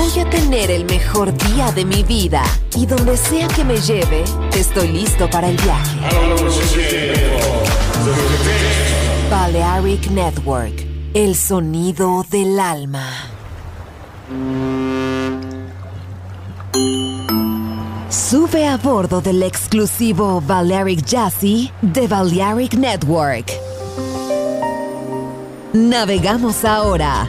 Voy a tener el mejor día de mi vida y donde sea que me lleve, estoy listo para el viaje. Balearic Network, el sonido del alma. Sube a bordo del exclusivo Balearic Jazzy de Balearic Network. Navegamos ahora.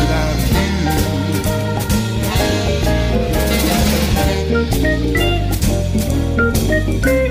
without you.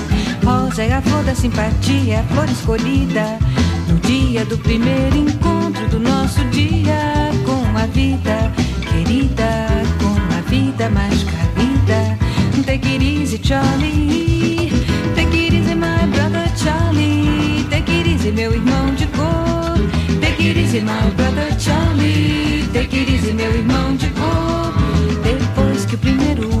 Rosa é a flor da simpatia, a flor escolhida no dia do primeiro encontro do nosso dia com a vida querida, com a vida mais carida. Take it easy, Charlie. Take it easy, my brother Charlie. Take it easy, meu irmão de cor. Take it easy, my brother Charlie. Take it easy, meu irmão de cor. Depois que o primeiro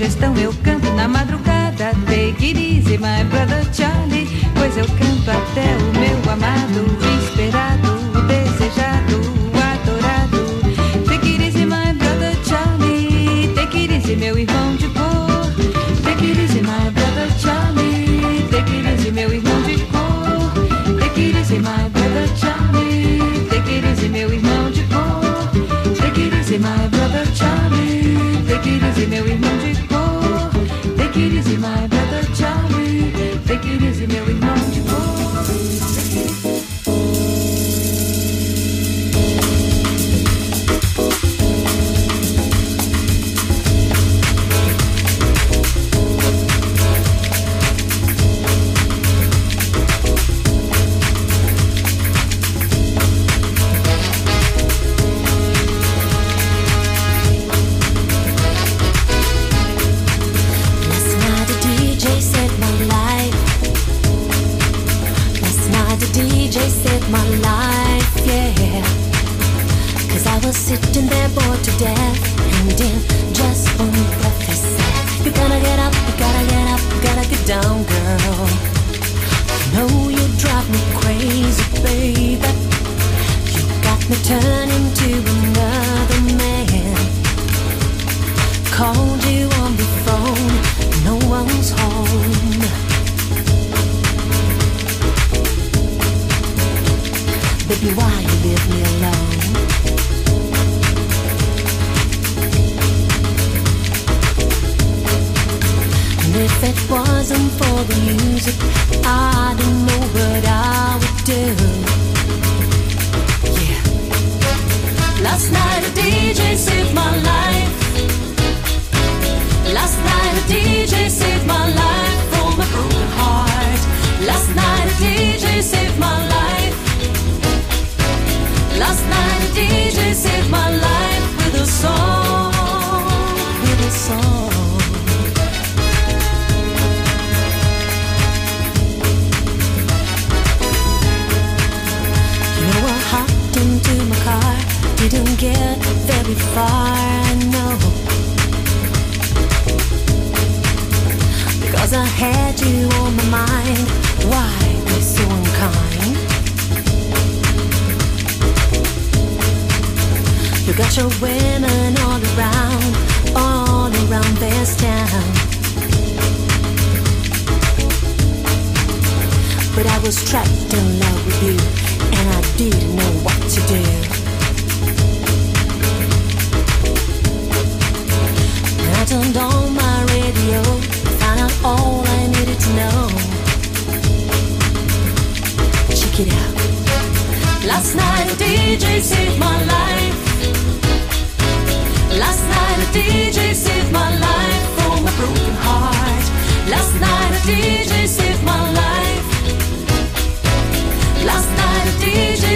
sugestão, eu canto na madrugada. Take it easy, my brother Charlie, pois eu canto até the But I was trapped in love with you, and I didn't know what to do. I turned on my radio, found out all I needed to know. Check it out. Last night a DJ saved my life. Last night a DJ saved my life from a broken heart. Last night a DJ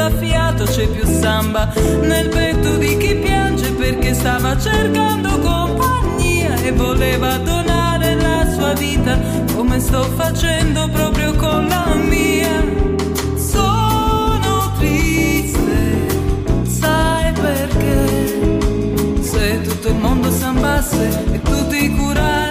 Senza fiato, c'è più samba nel petto di chi piange perché stava cercando compagnia e voleva donare la sua vita come sto facendo proprio con la mia. Sono triste, sai perché? Se tutto il mondo sambasse e tu ti curassi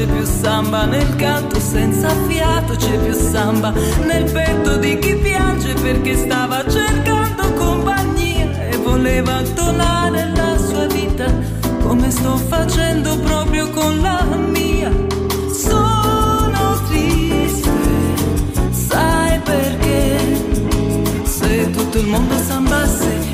c'è più samba nel canto senza fiato, c'è più samba nel petto di chi piange perché stava cercando compagnia e voleva donare la sua vita come sto facendo proprio con la mia. Sono triste, sai perché? Se tutto il mondo sambasse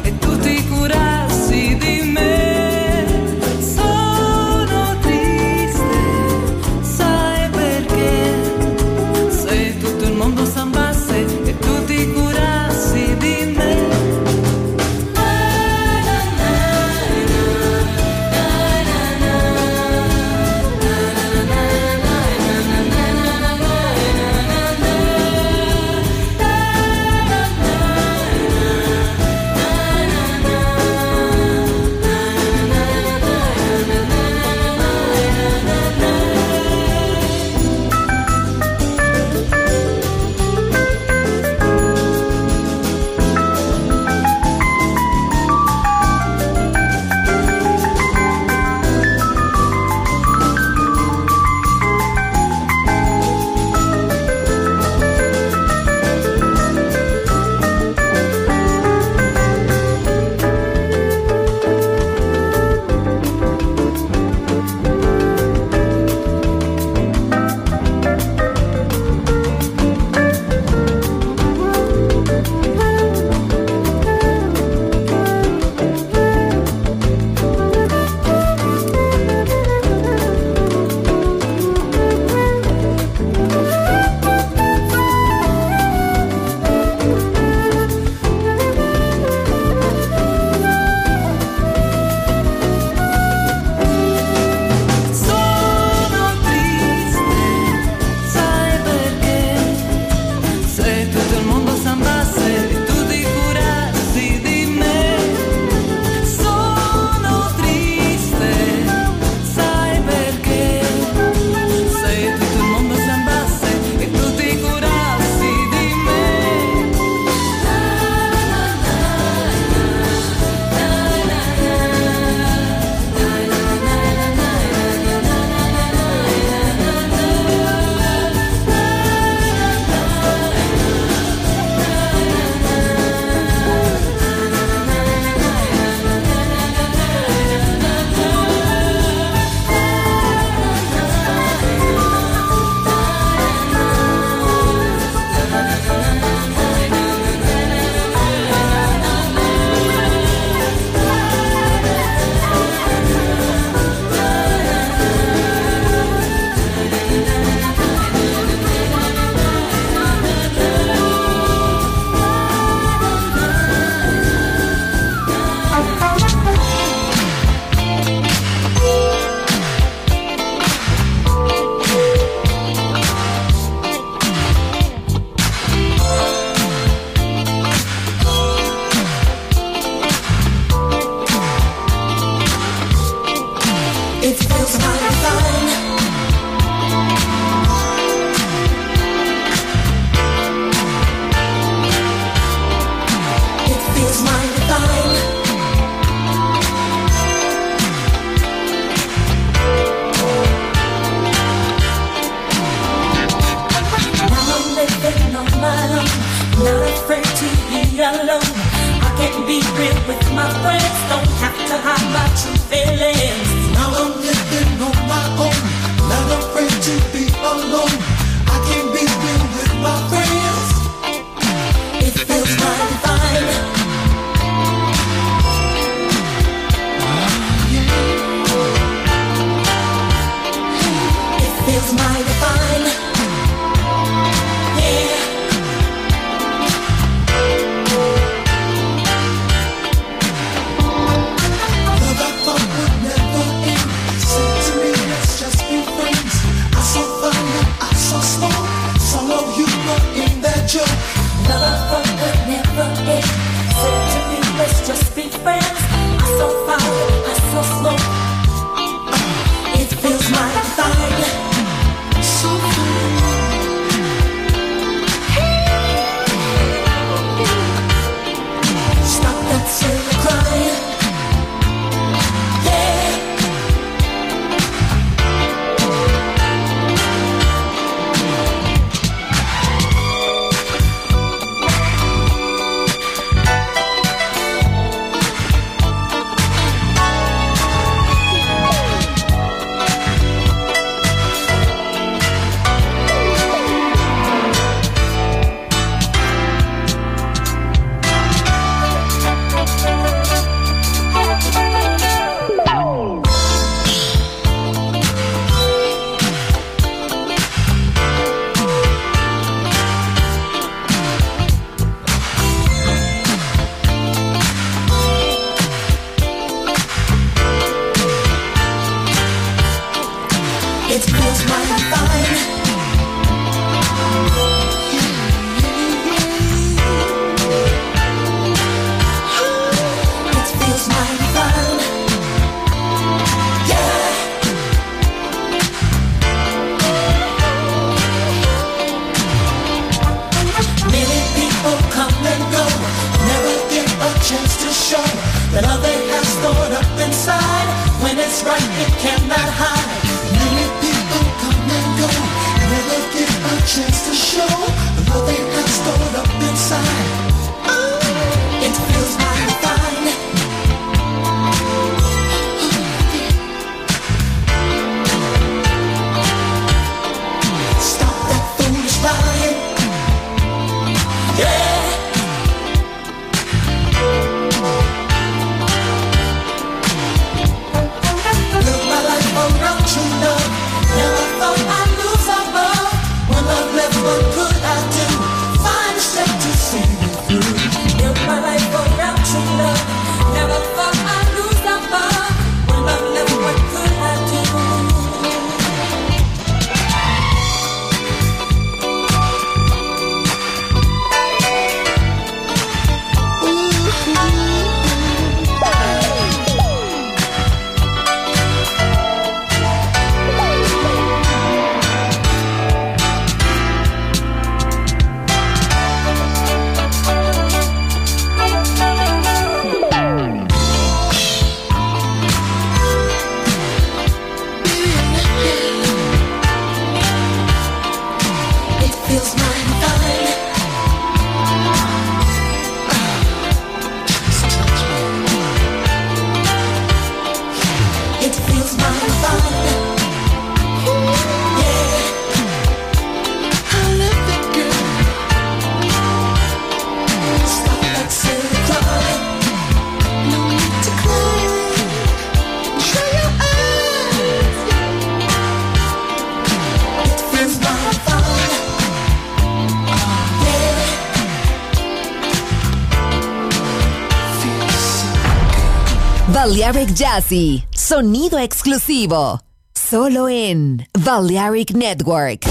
Jazzy, sonido exclusivo, solo en Balearic Network.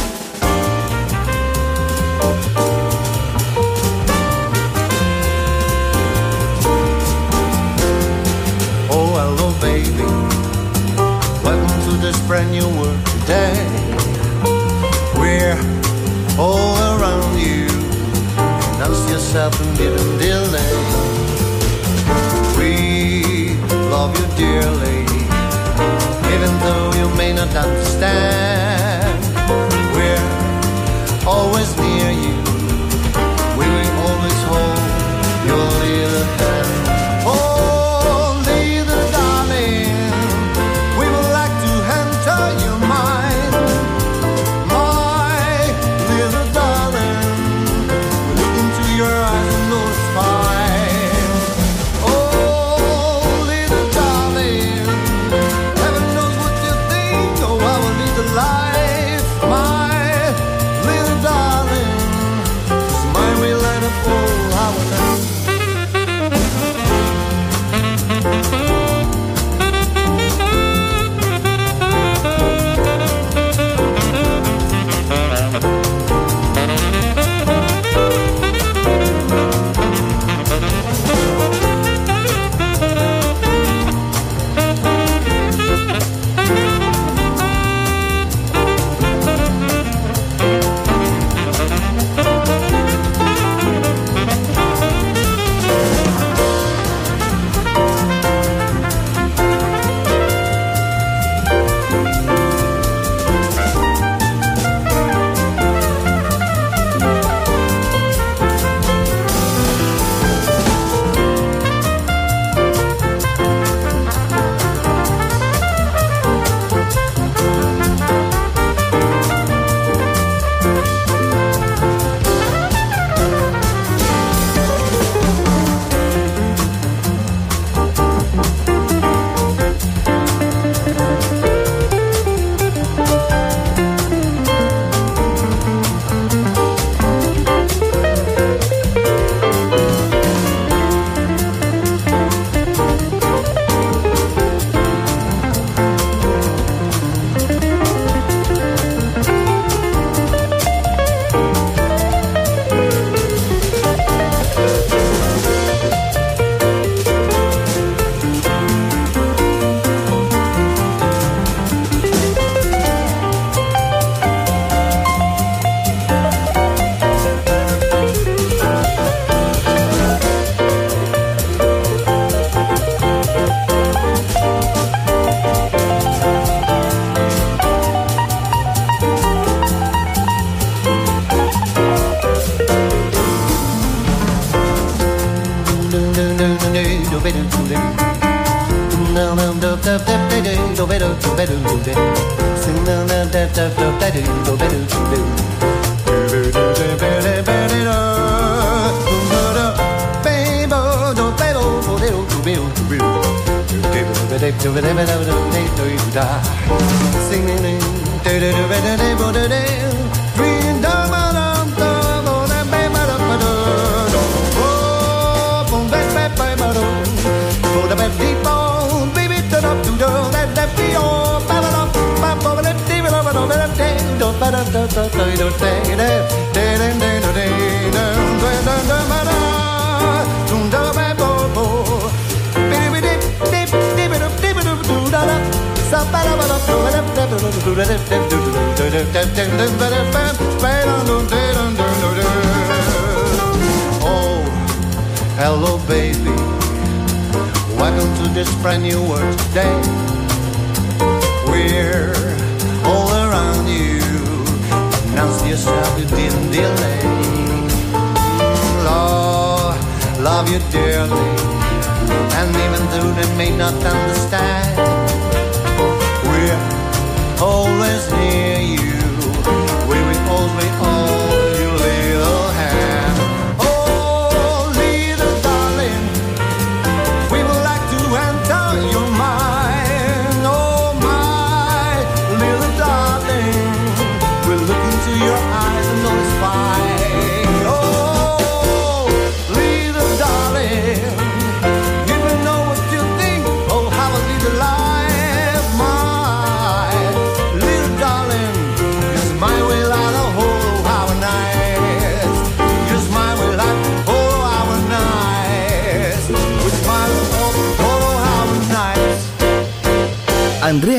Oh, hello, baby. Welcome to this brand new world today. We're all around you. Announce yourself and didn't delay love you dearly, even though you may not understand. We're always near you, love you dearly. And even though they may not understand, we're always near.